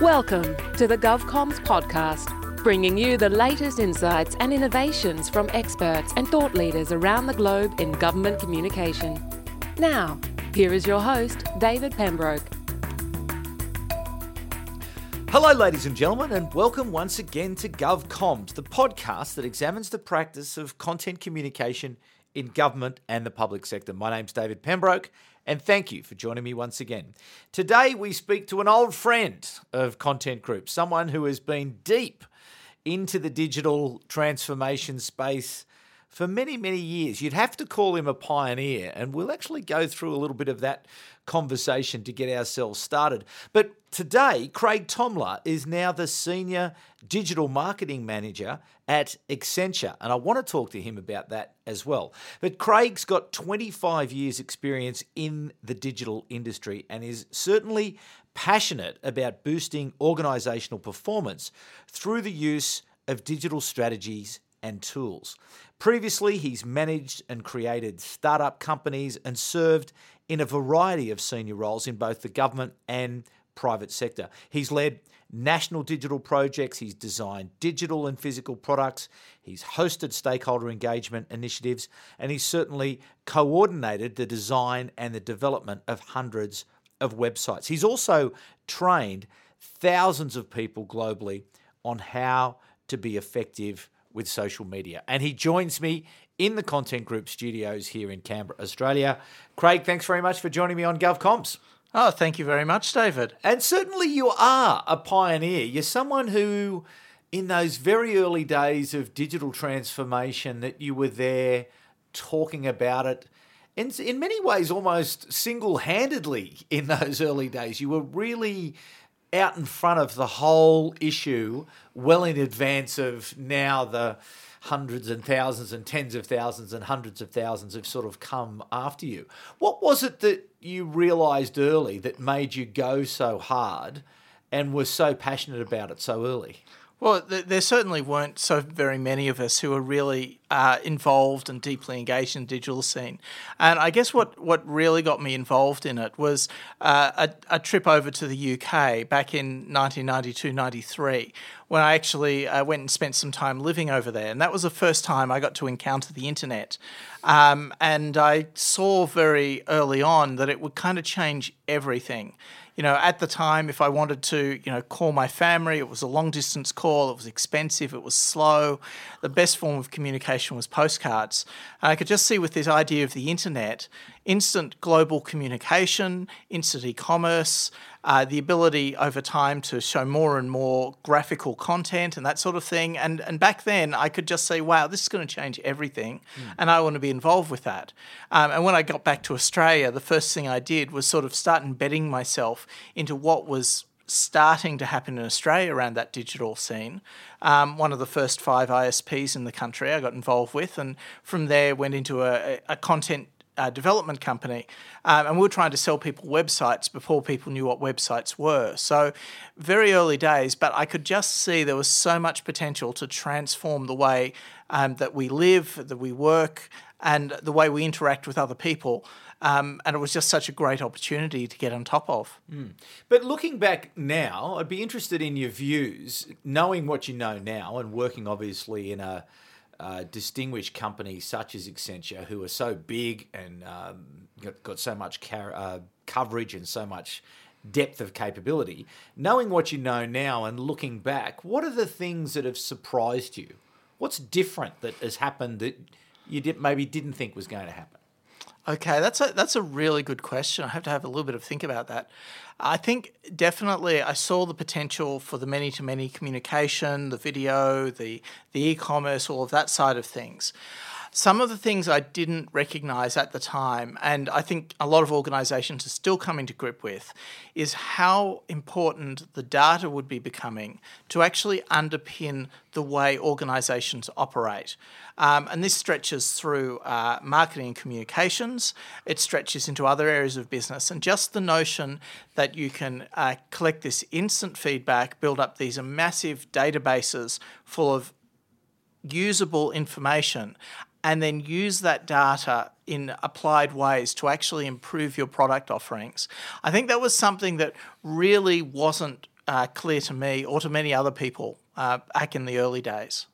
Welcome to the GovComs podcast, bringing you the latest insights and innovations from experts and thought leaders around the globe in government communication. Now, here is your host, David Pembroke. Hello, ladies and gentlemen, and welcome once again to GovComs, the podcast that examines the practice of content communication in government and the public sector. My name's David Pembroke, and thank you for joining me once again. Today, we speak to an old friend of Content Group, someone who has been deep into the digital transformation space for many, many years. You'd have to call him a pioneer, and we'll actually go through a little bit of that conversation to get ourselves started. But today, Craig Thomler is now the Senior Digital Marketing Manager at Accenture, and I want to talk to him about that as well. But Craig's got 25 years' experience in the digital industry and is certainly passionate about boosting organisational performance through the use of digital strategies and tools. Previously, he's managed and created startup companies and served in a variety of senior roles in both the government and private sector. He's led national digital projects, he's designed digital and physical products, he's hosted stakeholder engagement initiatives, and he's certainly coordinated the design and the development of hundreds of websites. He's also trained thousands of people globally on how to be effective with social media. And he joins me in the Content Group studios here in Canberra, Australia. Craig, thanks very much for joining me on GovComs. Oh, thank you very much, David. And certainly you are a pioneer. You're someone who, in those very early days of digital transformation, that you were there talking about it. In, in many ways, almost single handedly in those early days. You were really out in front of the whole issue well in advance of now the hundreds and thousands and tens of thousands and hundreds of thousands have sort of come after you. What was it that you realised early that made you go so hard and were so passionate about it so early? Well, there certainly weren't so very many of us who were really uh, involved and deeply engaged in the digital scene. And I guess what, what really got me involved in it was uh, a, a, trip over to the UK back in 1992 93, when I actually uh, went and spent some time living over there. And that was the first time I got to encounter the internet. Um, and I saw very early on that it would kind of change everything you know, at the time, if I wanted to, you know, call my family, it was a long distance call, it was expensive, it was slow. The best form of communication was postcards. And I could just see with this idea of the internet, instant global communication, instant e commerce, uh, the ability over time to show more and more graphical content and that sort of thing. And, and back then, I could just say, wow, this is going to change everything, mm. and I want to be involved with that. Um, and when I got back to Australia, the first thing I did was sort of start embedding myself into what was starting to happen in Australia around that digital scene. Um, one of the first five ISPs in the country I got involved with, and from there went into a, a content uh, development company, um, and we were trying to sell people websites before people knew what websites were. So, very early days, but I could just see there was so much potential to transform the way um, that we live, that we work, and the way we interact with other people. Um, and it was just such a great opportunity to get on top of. Mm. But looking back now, I'd be interested in your views, knowing what you know now, and working obviously in a uh, distinguished companies such as Accenture, who are so big and um, got, got, so much car- uh, coverage and so much depth of capability, knowing what you know now and looking back, what are the things that have surprised you? What's different that has happened that you did, maybe didn't think was going to happen? Okay, that's a that's a really good question. I have to have a little bit of think about that. I think definitely I saw the potential for the many to many communication, the video, the the e-commerce, all of that side of things. Some of the things I didn't recognize at the time, and I think a lot of organizations are still coming to grip with, is how important the data would be becoming to actually underpin the way organizations operate. Um, and this stretches through uh, marketing and communications, it stretches into other areas of business. And just the notion that you can uh, collect this instant feedback, build up these massive databases full of usable information and then use that data in applied ways to actually improve your product offerings. I think that was something that really wasn't uh, clear to me or to many other people uh, back in the early days.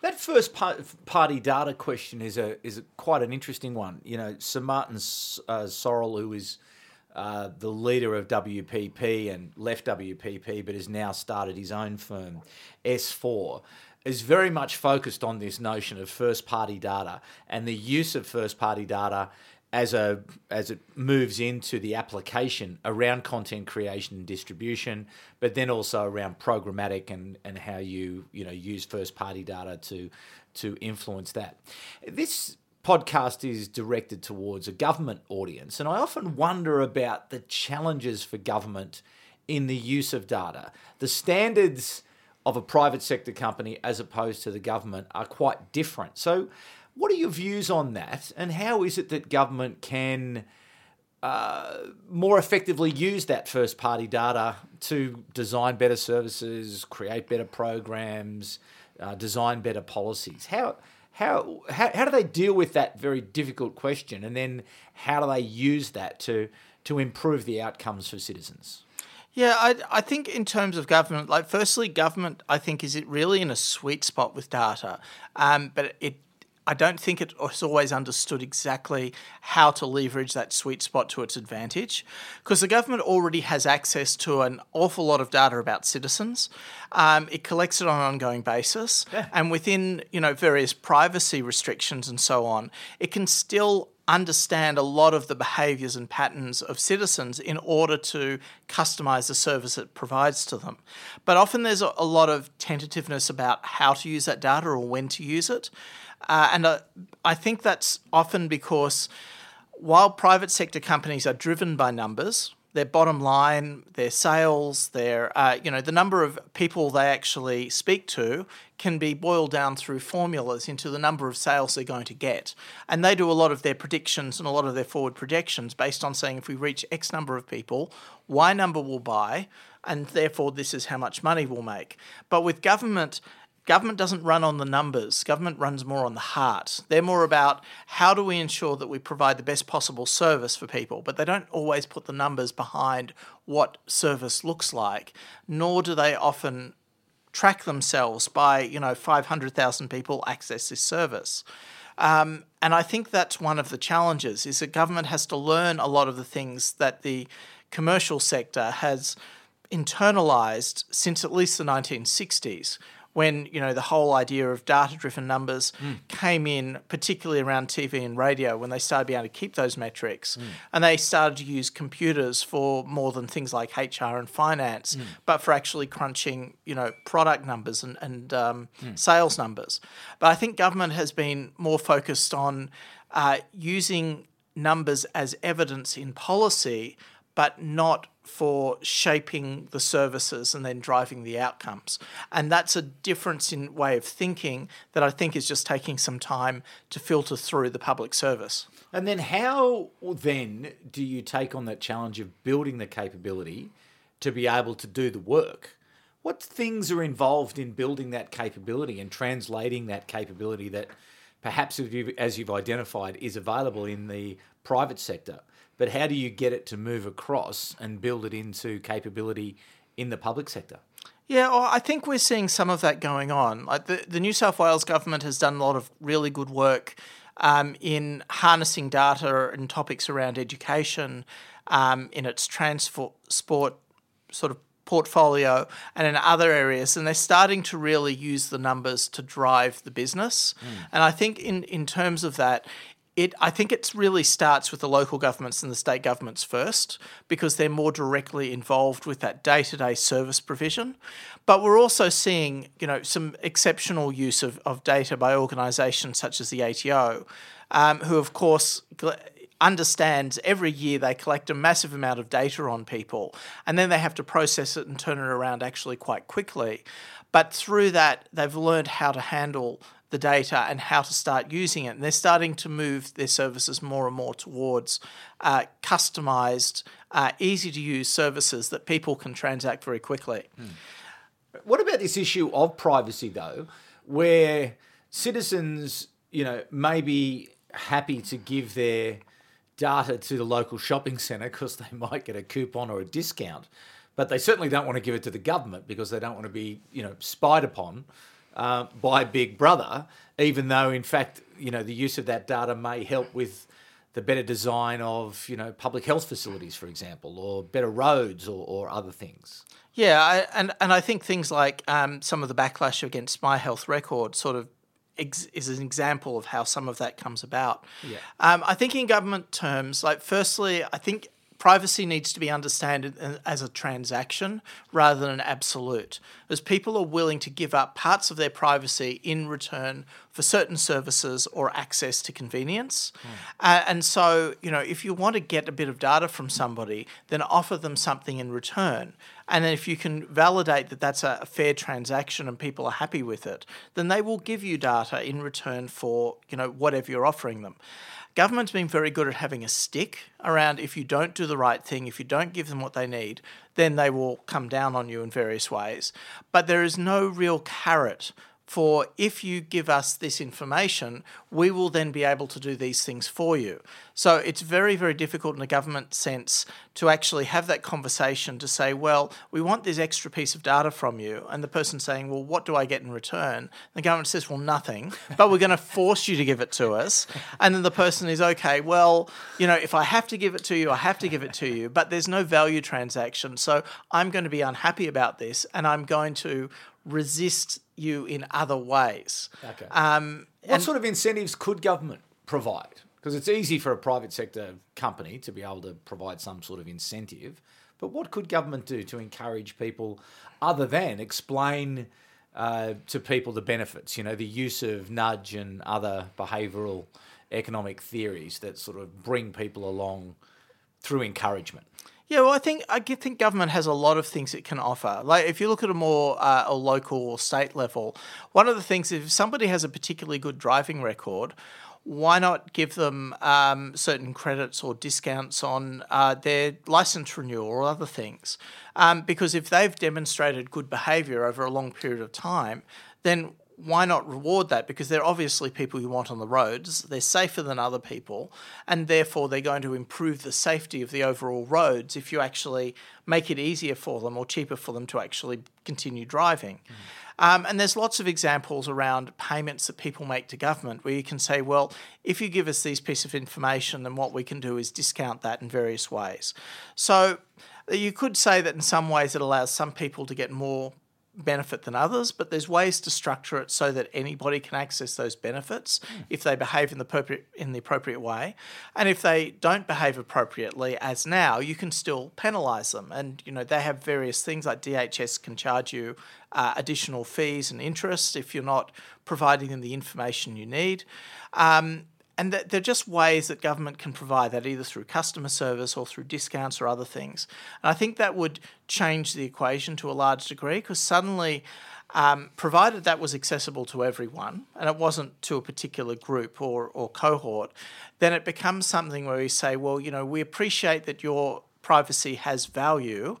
That first party data question is a is a, quite an interesting one. You know, Sir Martin uh, Sorrell, who is uh, the leader of WPP and left WPP, but has now started his own firm, S4, is very much focused on this notion of first party data and the use of first party data as a as it moves into the application around content creation and distribution, but then also around programmatic and, and how you you know use first party data to to influence that. This podcast is directed towards a government audience, and I often wonder about the challenges for government in the use of data. The standards of a private sector company as opposed to the government are quite different. So, what are your views on that, and how is it that government can uh, more effectively use that first party data to design better services, create better programs, uh, design better policies? How, how, how, how do they deal with that very difficult question, and then how do they use that to, to improve the outcomes for citizens? Yeah, I, I think in terms of government, like firstly, government, I think is it really in a sweet spot with data, um, but it I don't think it's always understood exactly how to leverage that sweet spot to its advantage because the government already has access to an awful lot of data about citizens. Um, it collects it on an ongoing basis, yeah. and within you know various privacy restrictions and so on, it can still understand a lot of the behaviours and patterns of citizens in order to customise the service it provides to them. But often there's a, a lot of tentativeness about how to use that data or when to use it. Uh, and uh, I think that's often because while private sector companies are driven by numbers, their bottom line, their sales, their uh, you know the number of people they actually speak to can be boiled down through formulas into the number of sales they're going to get, and they do a lot of their predictions and a lot of their forward projections based on saying if we reach X number of people, Y number will buy, and therefore this is how much money we'll make. But with government, Government doesn't run on the numbers, government runs more on the heart. They're more about how do we ensure that we provide the best possible service for people, but they don't always put the numbers behind what service looks like, nor do they often track themselves by, you know, 500,000 people access this service. Um, and I think that's one of the challenges is that government has to learn a lot of the things that the commercial sector has internalized since at least the 1960s when you know the whole idea of data-driven numbers mm. came in, particularly around TV and radio, when they started being able to keep those metrics, mm. and they started to use computers for more than things like HR and finance, mm. but for actually crunching you know product numbers and and um, hmm. sales numbers. But I think government has been more focused on uh, using numbers as evidence in policy, but not for shaping the services and then driving the outcomes. And that's a difference in way of thinking that I think is just taking some time to filter through the public service. And then how then do you take on that challenge of building the capability to be able to do the work? What things are involved in building that capability and translating that capability that perhaps as you've identified is available in the private sector? But how do you get it to move across and build it into capability in the public sector? Yeah, well, I think we're seeing some of that going on. Like the, the New South Wales government has done a lot of really good work um, in harnessing data and topics around education um, in its transport sort of portfolio and in other areas and they're starting to really use the numbers to drive the business mm. and i think in in terms of that it I think it really starts with the local governments and the state governments first because they're more directly involved with that day-to-day service provision. But we're also seeing, you know, some exceptional use of, of data by organisations such as the ATO, um, who of course understands every year they collect a massive amount of data on people and then they have to process it and turn it around actually quite quickly. But through that, they've learned how to handle the data and how to start using it. And they're starting to move their services more and more towards uh, customized, uh, easy to use services that people can transact very quickly. Hmm. What about this issue of privacy, though, where citizens, you know, may be happy to give their data to the local shopping centre because they might get a coupon or a discount. but they certainly don't want to give it to the government because they don't want to be, you know, spied upon uh, by Big Brother. Even though, in fact, you know, the use of that data may help with the better design of, you know, public health facilities, for example, or better roads or, or other things. Yeah, I, and and I think things like um, some of the backlash against My Health Record sort of ex- is an example of how some of that comes about. Yeah. Um, I think in government terms, like firstly, I think privacy needs to be understood as a transaction rather than an absolute, as people are willing to give up parts of their privacy in return for certain services or access to convenience. Mm. Uh, and so, you know, if you want to get a bit of data from somebody, then offer them something in return. And then if you can validate that that's a fair transaction and people are happy with it, then they will give you data in return for, you know, whatever you're offering them government's been very good at having a stick around if you don't do the right thing, if you don't give them what they need, then they will come down on you in various ways. But there is no real carrot for if you give us this information, we will then be able to do these things for you. So it's very, very difficult in a government sense to actually have that conversation to say, well, we want this extra piece of data from you. And the person saying, well, what do I get in return? The government says, well, nothing, but we're going to force you to give it to us. And then the person is, okay, well, you know, if I have to give it to you, I have to give it to you, but there's no value transaction. So I'm going to be unhappy about this and I'm going to resist you in other ways. Okay. Um, what sort of incentives could government provide? Because it's easy for a private sector company to be able to provide some sort of incentive, but what could government do to encourage people other than explain uh, to people the benefits? You know, the use of nudge and other behavioural economic theories that sort of bring people along through encouragement. Yeah, well, I think I think government has a lot of things it can offer. Like if you look at a more uh, a local or state level, one of the things if somebody has a particularly good driving record, why not give them um, certain credits or discounts on uh, their license renewal or other things? Um, because if they've demonstrated good behaviour over a long period of time, then why not reward that? Because they're obviously people you want on the roads. They're safer than other people, and therefore they're going to improve the safety of the overall roads if you actually make it easier for them or cheaper for them to actually continue driving. Mm. Um, and there's lots of examples around payments that people make to government where you can say, well, if you give us these piece of information, then what we can do is discount that in various ways. So you could say that in some ways it allows some people to get more benefit than others, but there's ways to structure it so that anybody can access those benefits mm. if they behave in the appropriate in the appropriate way, and if they don't behave appropriately, as now, you can still penalise them. And you know they have various things like DHS can charge you uh, additional fees and interest if you're not providing them the information you need. Um, and they're just ways that government can provide that either through customer service or through discounts or other things. And I think that would change the equation to a large degree because suddenly, um, provided that was accessible to everyone and it wasn't to a particular group or, or cohort, then it becomes something where we say, well, you know, we appreciate that your privacy has value.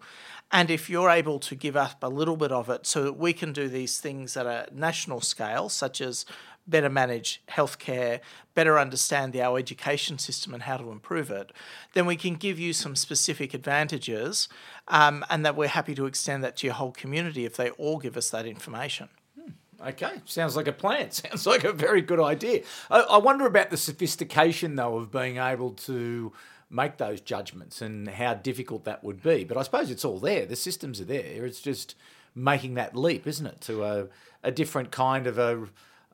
And if you're able to give up a little bit of it so that we can do these things at a national scale, such as better manage healthcare, better understand the, our education system and how to improve it, then we can give you some specific advantages um, and that we're happy to extend that to your whole community if they all give us that information. Hmm, okay, sounds like a plan. Sounds like a very good idea. I, I wonder about the sophistication, though, of being able to make those judgments and how difficult that would be. But I suppose it's all there. The systems are there. It's just making that leap, isn't it, to a, a different kind of a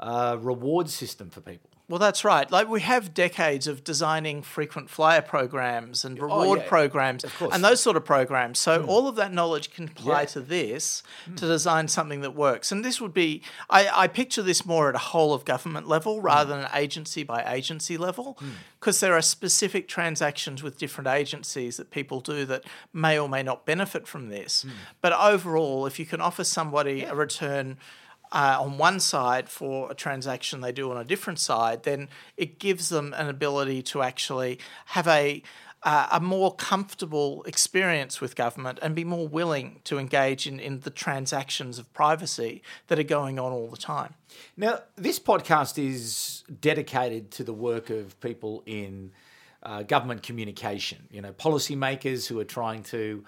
uh, reward system for people. Well, that's right. Like we have decades of designing frequent flyer programs and oh, reward oh, yeah. programs and those sort of programs. So mm. all of that knowledge can apply yeah. to this mm. to design something that works. And this would be, I, I, picture this more at a whole of government level rather mm. than agency by agency level, because mm. there are specific transactions with different agencies that people do that may or may not benefit from this. Mm. But overall, if you can offer somebody yeah. a return uh, on one side for a transaction they do on a different side, then it gives them an ability to actually have a uh, a more comfortable experience with government and be more willing to engage in, in the transactions of privacy that are going on all the time. Now, this podcast is dedicated to the work of people in uh, government communication, you know, policymakers who are trying to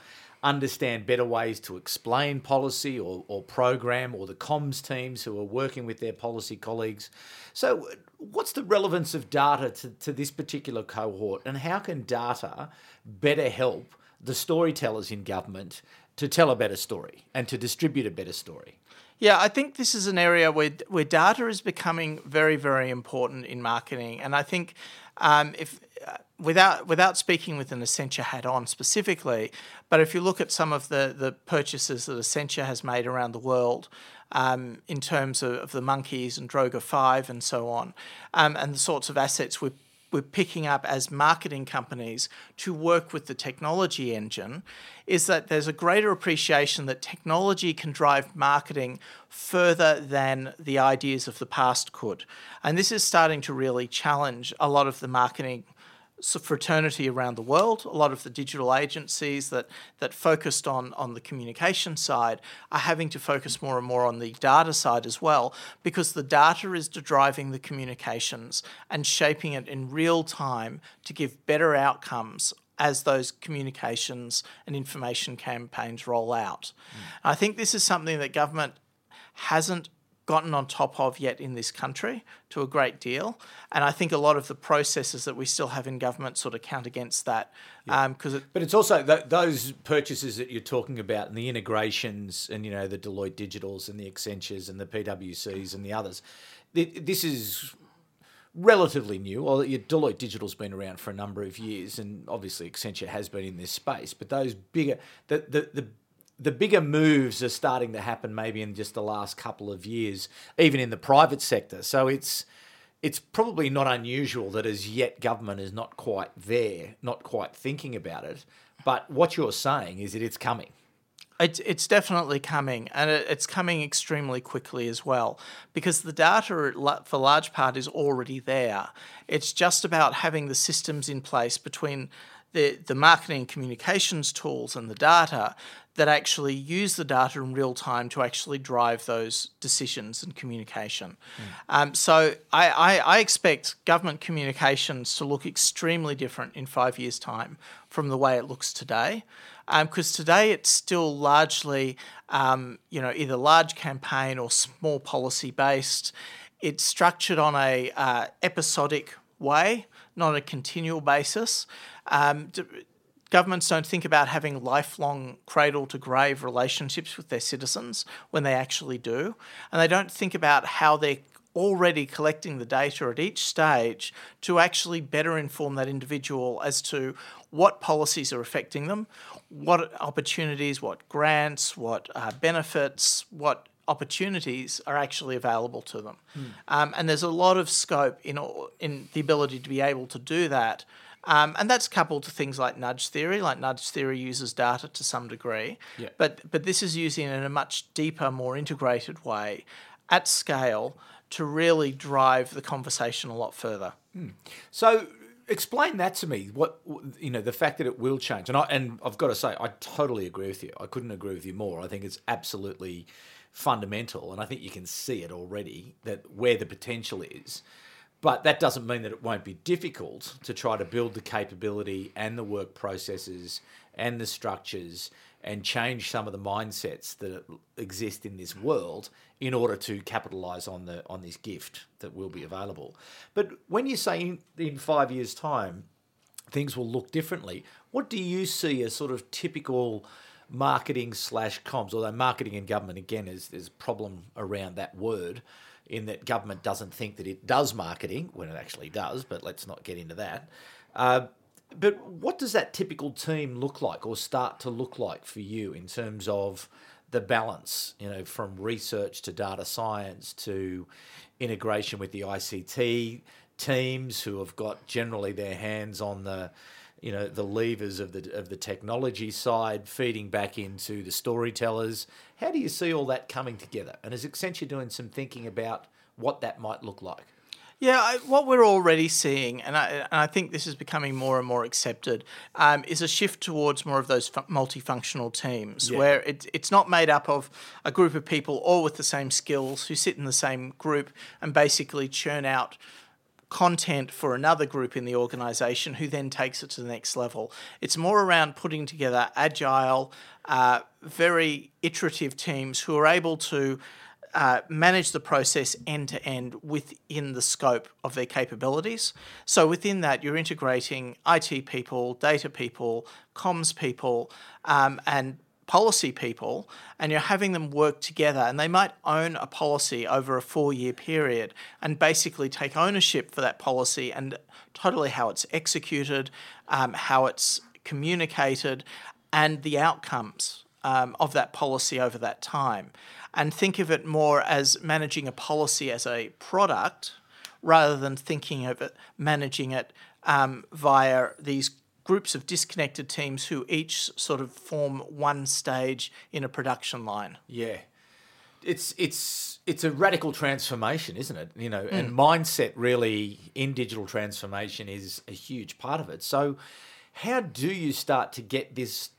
understand better ways to explain policy or, or program, or the comms teams who are working with their policy colleagues. So, what's the relevance of data to, to this particular cohort, and how can data better help the storytellers in government to tell a better story and to distribute a better story? Yeah, I think this is an area where where data is becoming very, very important in marketing, and I think um, if uh, without without speaking with an Accenture hat on specifically, but if you look at some of the the purchases that Accenture has made around the world. Um, in terms of, of, the monkeys and Droga 5 and so on, um, and the sorts of assets we're we're picking up as marketing companies to work with the technology engine is that there's a greater appreciation that technology can drive marketing further than the ideas of the past could. And this is starting to really challenge a lot of the marketing fraternity around the world. A lot of the digital agencies that that focused on on the communication side are having to focus more and more on the data side as well, because the data is driving the communications and shaping it in real time to give better outcomes as those communications and information campaigns roll out. Mm. I think this is something that government hasn't gotten on top of yet in this country to a great deal. And I think a lot of the processes that we still have in government sort of count against that. Yeah. Um, it, but it's also th- those purchases that you're talking about and the integrations and, you know, the Deloitte Digitals and the Accentures and the PwCs and the others. This is relatively new. Well, Deloitte Digital's been around for a number of years, and obviously Accenture has been in this space. But those bigger, the the, the the bigger moves are starting to happen maybe in just the last couple of years, even in the private sector. So it's it's probably not unusual that as yet government is not quite there, not quite thinking about it. But what you're saying is that it's coming. It's, it's definitely coming, and it's coming extremely quickly as well, because the data, for large part, is already there. It's just about having the systems in place between the, the marketing communications tools and the data that actually use the data in real time to actually drive those decisions and communication. Mm. Um, so I, I, I, expect government communications to look extremely different in five years' time from the way it looks today. Because um, today it's still largely, um, you know, either large campaign or small policy based. It's structured on a uh, episodic way, not a continual basis. Um, governments don't think about having lifelong cradle to grave relationships with their citizens when they actually do. And they don't think about how they're already collecting the data at each stage to actually better inform that individual as to what policies are affecting them, what opportunities, what grants, what uh, benefits, what opportunities are actually available to them. Mm. Um, and there's a lot of scope in, in the ability to be able to do that um, and that's coupled to things like nudge theory. Like nudge theory uses data to some degree, yeah. but but this is using it in a much deeper, more integrated way, at scale, to really drive the conversation a lot further. Hmm. So explain that to me. What you know, the fact that it will change, and I and I've got to say, I totally agree with you. I couldn't agree with you more. I think it's absolutely fundamental, and I think you can see it already that where the potential is. But that doesn't mean that it won't be difficult to try to build the capability and the work processes and the structures and change some of the mindsets that exist in this world in order to capitalize on the on this gift that will be available. But when you say in, in 5 years time things will look differently, what do you see as sort of typical marketing slash comms? Although marketing and government again is there's a problem around that word in that government doesn't think that it does marketing when it actually does, but let's not get into that. Uh, but what does that typical team look like or start to look like for you in terms of the balance, you know, from research to data science to integration with the ICT teams who have got generally their hands on the you know the levers of the of the technology side feeding back into the storytellers. How do you see all that coming together? And is Accenture doing some thinking about what that might look like? Yeah, I, what we're already seeing, and I, and I think this is becoming more and more accepted, um, is a shift towards more of those fu- multifunctional teams yeah. where it, it's not made up of a group of people all with the same skills who sit in the same group and basically churn out content for another group in the organization who then takes it to the next level. It's more around putting together agile, uh, very iterative teams who are able to uh, manage the process end to end within the scope of their capabilities. So within that, you're integrating IT people, data people, comms people, um, and policy people, and you're having them work together. And they might own a policy over a four year period and basically take ownership for that policy and totally how it's executed, um, how it's communicated, and the outcomes um, of that policy over that time and think of it more as managing a policy as a product rather than thinking of it managing it um, via these groups of disconnected teams who each sort of form one stage in a production line. Yeah. It's it's it's a radical transformation, isn't it? You know, mm. and mindset really in digital transformation is a huge part of it. So how do you start to get this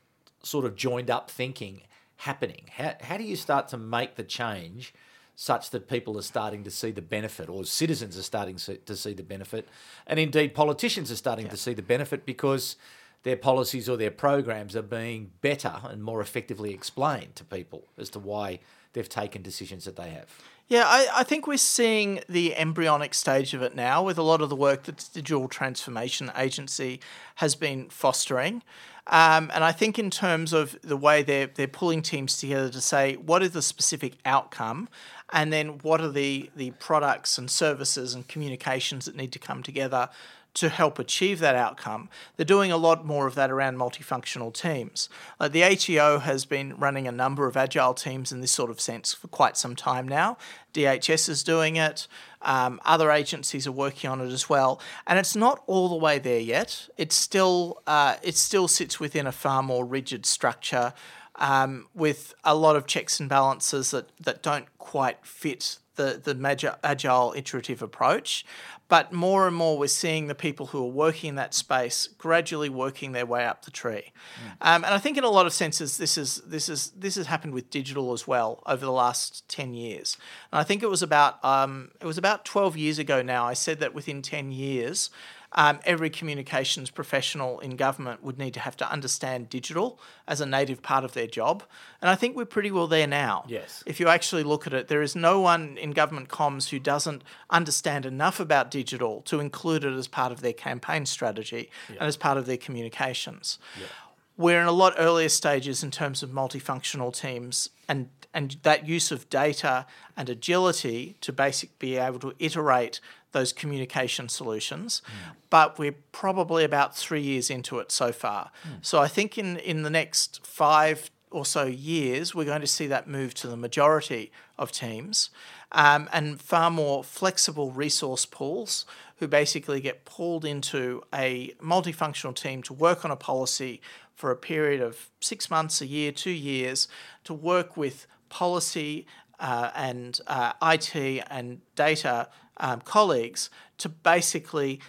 sort of joined up thinking happening? How, how do you start to make the change such that people are starting to see the benefit, or citizens are starting to see the benefit, and indeed politicians are starting yeah. to see the benefit because their policies or their programs are being better and more effectively explained to people as to why they've taken decisions that they have? Yeah, I, I think we're seeing the embryonic stage of it now with a lot of the work that the Digital Transformation Agency has been fostering. Um, and I think in terms of the way they're they're pulling teams together to say what is the specific outcome, and then what are the the products and services and communications that need to come together to help achieve that outcome. They're doing a lot more of that around multifunctional teams. Uh, the ATO has been running a number of agile teams in this sort of sense for quite some time now. DHS is doing it. Um, other agencies are working on it as well, and it's not all the way there yet. It's still uh, it still sits within a far more rigid structure um, with a lot of checks and balances that that don't quite fit the the agile iterative approach. But more and more, we're seeing the people who are working in that space gradually working their way up the tree. Mm. Um, and I think, in a lot of senses, this is this is this has happened with digital as well over the last ten years. And I think it was about um, it was about twelve years ago now. I said that within ten years, um, every communications professional in government would need to have to understand digital as a native part of their job. And I think we're pretty well there now. Yes. If you actually look at it, there is no one in government comms who doesn't understand enough about digital to include it as part of their campaign strategy yeah. and as part of their communications. Yeah. We're in a lot earlier stages in terms of multifunctional teams and and that use of data and agility to basic be able to iterate those communication solutions, mm. but we're probably about three years into it so far. Mm. So I think in, in the next five or so years, we're going to see that move to the majority of teams um, and far more flexible resource pools who basically get pulled into a multifunctional team to work on a policy for a period of six months, a year, two years, to work with policy uh, and uh, IT and data um, colleagues to basically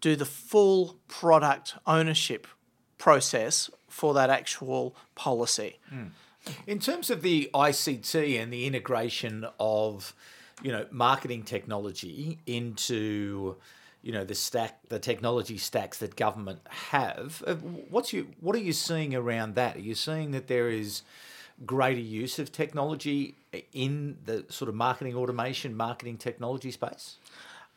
do the full product ownership process for that actual policy. Mm. In terms of the ICT and the integration of, you know, marketing technology into, you know, the stack, the technology stacks that government have, uh, what's you, what are you seeing around that? Are you seeing that there is greater use of technology in the sort of marketing automation, marketing technology space?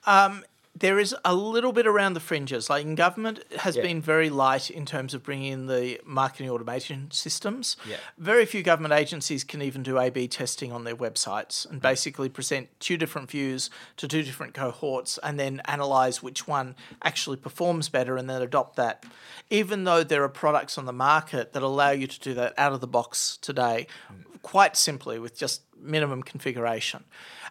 Um, there is a little bit around the fringes. Like in government, has yeah. been very light in terms of bringing in the marketing automation systems. Yeah. Very few government agencies can even do A/B testing on their websites and basically present two different views to two different cohorts, and then analyze which one actually performs better, and then adopt that. Even though there are products on the market that allow you to do that out of the box today, mm. Quite simply with just minimum configuration.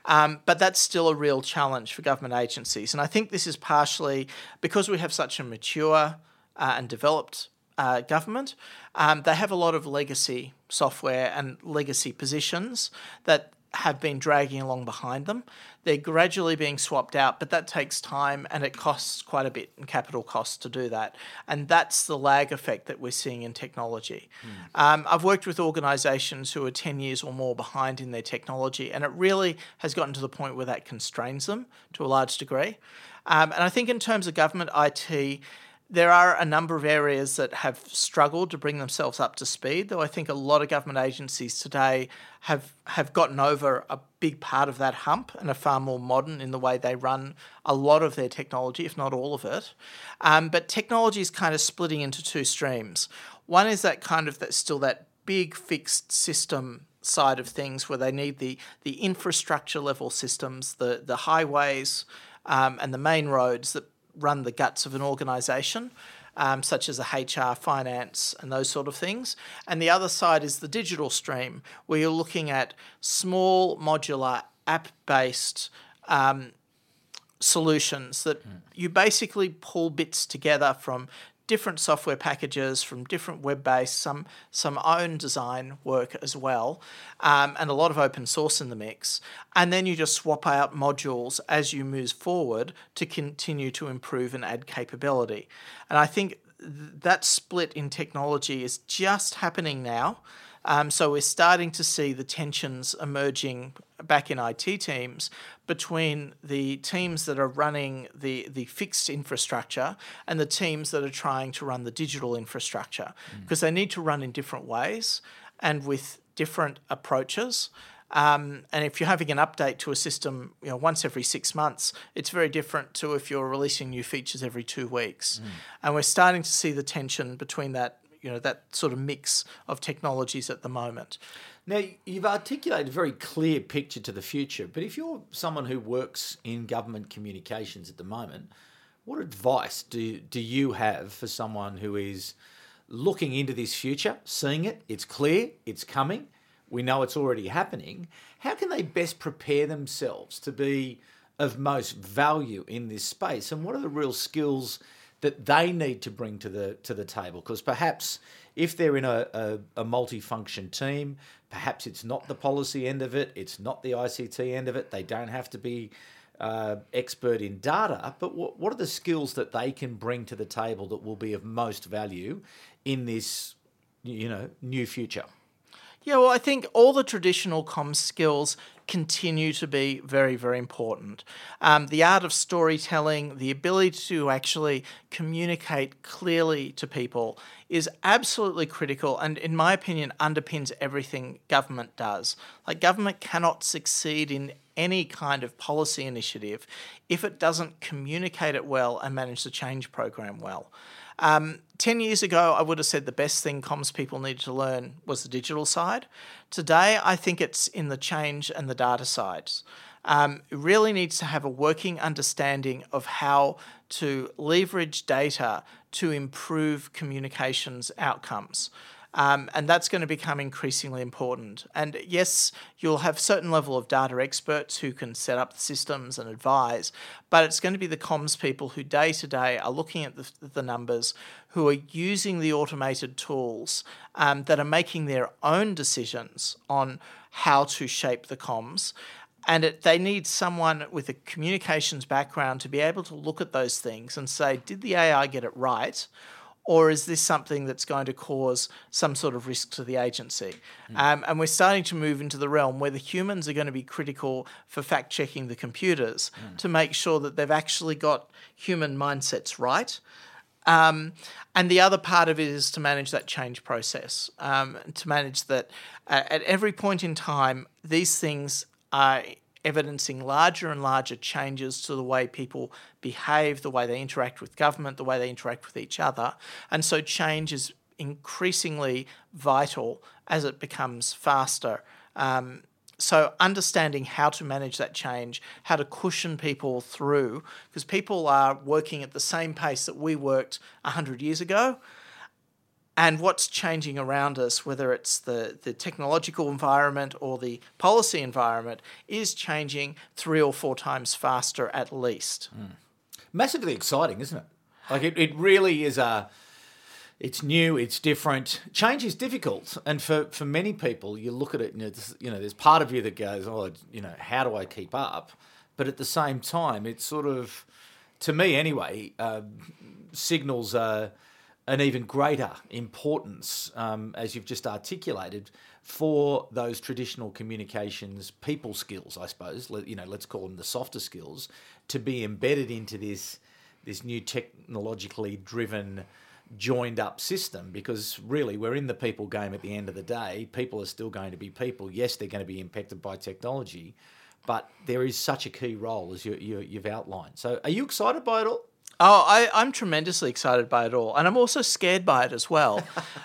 Um, but that's still a real challenge for government agencies. And I think this is partially because we have such a mature uh, and developed uh, government, um, they have a lot of legacy software and legacy positions that have been dragging along behind them. They're gradually being swapped out, but that takes time and it costs quite a bit in capital costs to do that. And that's the lag effect that we're seeing in technology. Mm. Um, I've worked with organisations who are 10 years or more behind in their technology, and it really has gotten to the point where that constrains them to a large degree. Um, and I think in terms of government IT, there are a number of areas that have struggled to bring themselves up to speed, though I think a lot of government agencies today have have gotten over a big part of that hump and are far more modern in the way they run a lot of their technology, if not all of it. Um, but technology is kind of splitting into two streams. One is that kind of that still that big fixed system side of things where they need the the infrastructure level systems, the the highways um, and the main roads that run the guts of an organisation. Um, such as a HR, finance, and those sort of things. And the other side is the digital stream, where you're looking at small, modular, app based um, solutions that mm. you basically pull bits together from different software packages from different web based, some some own design work as well, um, and a lot of open source in the mix. And then you just swap out modules as you move forward to continue to improve and add capability. And I think that split in technology is just happening now. Um, so we're starting to see the tensions emerging back in IT teams between the teams that are running the, the fixed infrastructure and the teams that are trying to run the digital infrastructure because mm. they need to run in different ways and with different approaches. Um, and if you're having an update to a system, you know, once every six months, it's very different to if you're releasing new features every two weeks. Mm. And we're starting to see the tension between that you know that sort of mix of technologies at the moment. Now you've articulated a very clear picture to the future, but if you're someone who works in government communications at the moment, what advice do do you have for someone who is looking into this future, seeing it, it's clear, it's coming, we know it's already happening. How can they best prepare themselves to be of most value in this space? And what are the real skills that they need to bring to the to the table. Because perhaps if they're in a, a, a multi-function team, perhaps it's not the policy end of it, it's not the ICT end of it. They don't have to be uh, expert in data, but what, what are the skills that they can bring to the table that will be of most value in this, you know, new future? Yeah, well, I think all the traditional comms skills continue to be very, very important. Um, the art of storytelling, the ability to actually communicate clearly to people is absolutely critical and, in my opinion, underpins everything government does. Like, government cannot succeed in any kind of policy initiative if it doesn't communicate it well and manage the change program well. Um, 10 years ago, I would have said the best thing comms people needed to learn was the digital side. Today, I think it's in the change and the data sides. Um, it really needs to have a working understanding of how to leverage data to improve communications outcomes. Um, and that's going to become increasingly important. And yes, you'll have certain level of data experts who can set up the systems and advise, but it's going to be the comms people who day to day are looking at the, the numbers, who are using the automated tools um, that are making their own decisions on how to shape the comms and it, they need someone with a communications background to be able to look at those things and say, did the AI get it right? Or is this something that's going to cause some sort of risk to the agency? Mm. Um, and we're starting to move into the realm where the humans are going to be critical for fact checking the computers mm. to make sure that they've actually got human mindsets right. Um, and the other part of it is to manage that change process, um, to manage that uh, at every point in time, these things are evidencing larger and larger changes to the way people behave, the way they interact with government, the way they interact with each other. And so change is increasingly vital as it becomes faster. Um, so understanding how to manage that change, how to cushion people through, because people are working at the same pace that we worked 100 years ago and what's changing around us, whether it's the, the technological environment or the policy environment, is changing three or four times faster at least. Mm. Massively exciting, isn't it? Like it, it really is a it's new, it's different. Change is difficult, and for, for many people, you look at it, and it's, you know, there's part of you that goes, "Oh, you know, how do I keep up?" But at the same time, it's sort of, to me anyway, uh, signals uh, an even greater importance, um, as you've just articulated, for those traditional communications people skills, I suppose. You know, let's call them the softer skills, to be embedded into this this new technologically driven joined up system. Because really we're in the people game at the end of the day. People are still going to be people. Yes they're going to be impacted by technology but there is such a key role as you, you, have outlined. So are you excited by it all Oh, I, I'm tremendously excited by it all, and I'm also scared by it as well,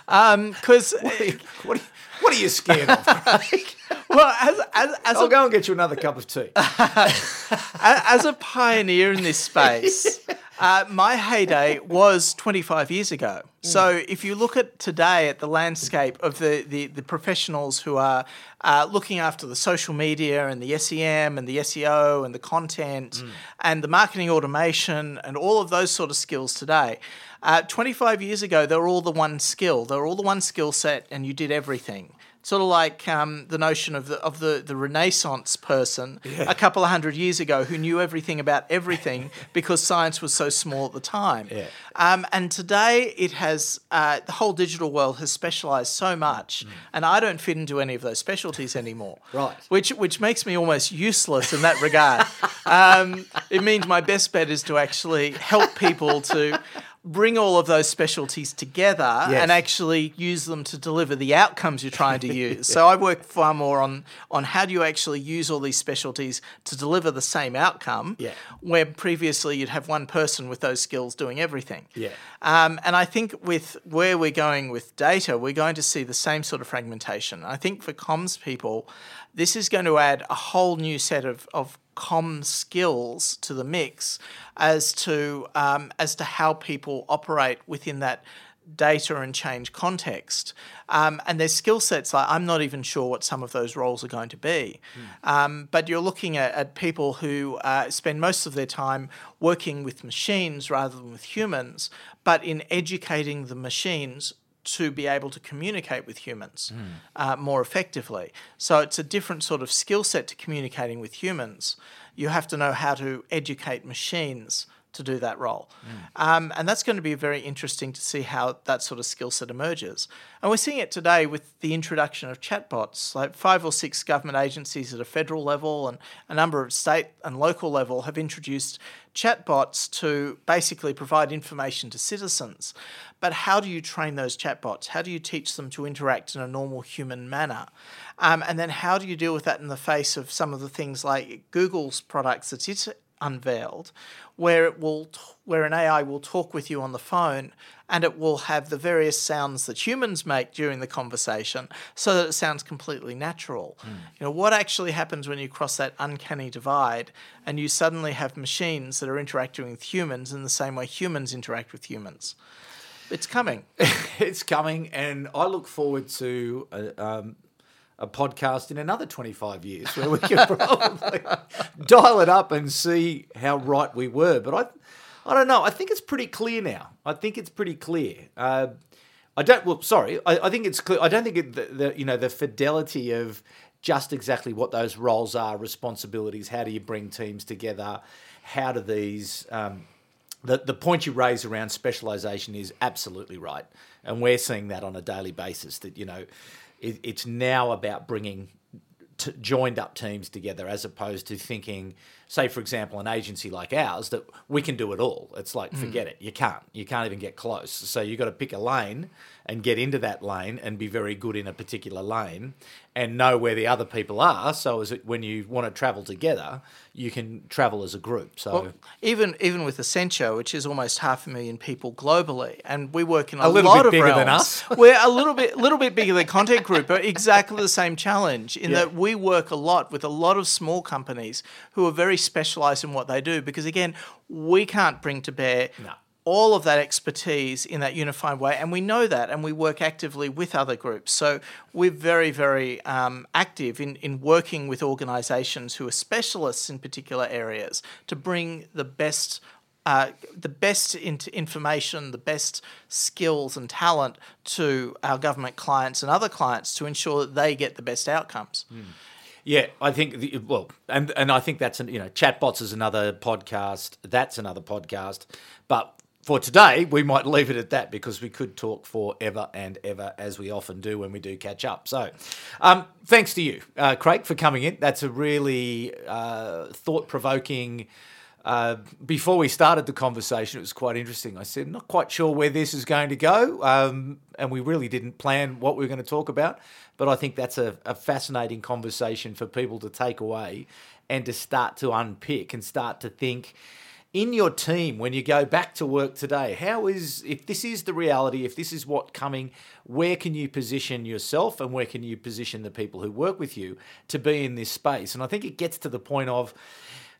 because um, what, what, what, are you scared of, Craig? well, as, as, as I'll a, go and get you another cup of tea. as a pioneer in this space, uh, my heyday was 25 years ago. So if you look at today at the landscape of the, the, the professionals who are uh, looking after the social media and the SEM and the SEO and the content mm. and the marketing automation and all of those sort of skills today, uh, 25 years ago, they were all the one skill. They were all the one skill set and you did everything sort of like um, the notion of the of the, the Renaissance person yeah. a couple of hundred years ago who knew everything about everything because science was so small at the time. Yeah. Um, and today it has uh, the whole digital world has specialised so much, mm. and I don't fit into any of those specialties anymore. Right. Which which makes me almost useless in that regard. um, it means my best bet is to actually help people to bring all of those specialties together yes. and actually use them to deliver the outcomes you're trying to use. so I work far more on on how do you actually use all these specialties to deliver the same outcome. Yeah. Where previously you'd have one person with those skills doing everything. Yeah. Um, and I think with where we're going with data, we're going to see the same sort of fragmentation. I think for comms people, this is going to add a whole new set of, of com skills to the mix as to um, as to how people operate within that data and change context. Um, and their skill sets like I'm not even sure what some of those roles are going to be. Mm. Um, but you're looking at, at people who uh, spend most of their time working with machines rather than with humans, but in educating the machines to be able to communicate with humans mm. uh, more effectively. So it's a different sort of skill set to communicating with humans. You have to know how to educate machines to do that role. Mm. Um, and that's going to be very interesting to see how that sort of skill set emerges. And we're seeing it today with the introduction of chatbots. Like five or six government agencies at a federal level and a number of state and local level have introduced chatbots to basically provide information to citizens. But how do you train those chatbots? How do you teach them to interact in a normal human manner? Um, and then how do you deal with that in the face of some of the things like Google's products that it's unveiled, where it will t- where an AI will talk with you on the phone and it will have the various sounds that humans make during the conversation so that it sounds completely natural. Mm. You know, what actually happens when you cross that uncanny divide and you suddenly have machines that are interacting with humans in the same way humans interact with humans? It's coming. it's coming, and I look forward to uh, um, a podcast in another 25 years where we can probably dial it up and see how right we were. But I, I don't know. I think it's pretty clear now. I think it's pretty clear. Uh, I don't. Well, sorry. I, I think it's clear. I don't think it, the, the you know the fidelity of just exactly what those roles are, responsibilities. How do you bring teams together? How do these um, the, the point you raise around specialisation is absolutely right. And we're seeing that on a daily basis that, you know, it, it's now about bringing t- joined up teams together as opposed to thinking, say, for example, an agency like ours, that we can do it all. It's like, mm. forget it. You can't. You can't even get close. So you've got to pick a lane and get into that lane and be very good in a particular lane and know where the other people are. So as it, when you want to travel together, you can travel as a group. So well, even even with Accenture, which is almost half a million people globally, and we work in a, a little lot bit of bigger realms, than us. we're a little bit little bit bigger than Content Group, but exactly the same challenge in yeah. that we work a lot with a lot of small companies who are very specialised in what they do. Because again, we can't bring to bear. No all of that expertise in that unified way, and we know that, and we work actively with other groups. So we're very, very um, active in, in working with organisations who are specialists in particular areas to bring the best uh, the best information, the best skills and talent to our government clients and other clients to ensure that they get the best outcomes. Mm. Yeah, I think the, well, and and I think that's an, you know, chatbots is another podcast. That's another podcast. But for today, we might leave it at that because we could talk forever and ever, as we often do when we do catch up. So, um, thanks to you, uh, Craig, for coming in. That's a really uh, thought provoking. Uh, before we started the conversation, it was quite interesting. I said, not quite sure where this is going to go. Um, and we really didn't plan what we were going to talk about. But I think that's a, a fascinating conversation for people to take away and to start to unpick and start to think in your team when you go back to work today how is if this is the reality if this is what coming where can you position yourself and where can you position the people who work with you to be in this space and i think it gets to the point of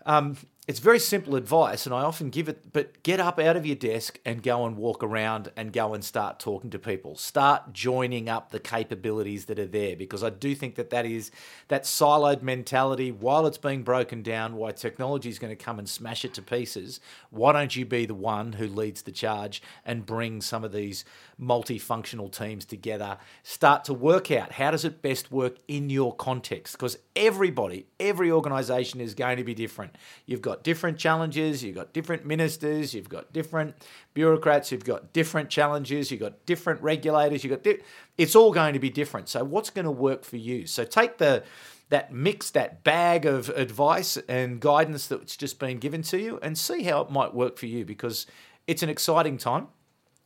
um, it's very simple advice, and I often give it, but get up out of your desk and go and walk around and go and start talking to people. Start joining up the capabilities that are there because I do think that that is that siloed mentality. While it's being broken down, why technology is going to come and smash it to pieces, why don't you be the one who leads the charge and bring some of these multifunctional teams together? Start to work out how does it best work in your context because everybody, every organization is going to be different. You've got different challenges, you've got different ministers, you've got different bureaucrats, you've got different challenges, you've got different regulators, you've got di- it's all going to be different. So what's going to work for you? So take the that mix, that bag of advice and guidance that's just been given to you and see how it might work for you because it's an exciting time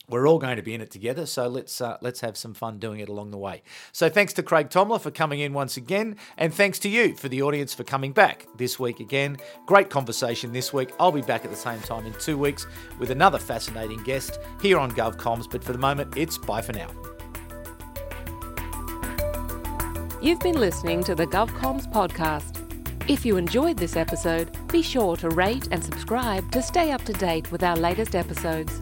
we're all going to be in it together, so let's uh, let's have some fun doing it along the way. So thanks to Craig Thomler for coming in once again, and thanks to you for the audience for coming back this week again. Great conversation this week. I'll be back at the same time in two weeks with another fascinating guest here on GovComs. But for the moment, it's bye for now. You've been listening to the GovComs podcast. If you enjoyed this episode, be sure to rate and subscribe to stay up to date with our latest episodes.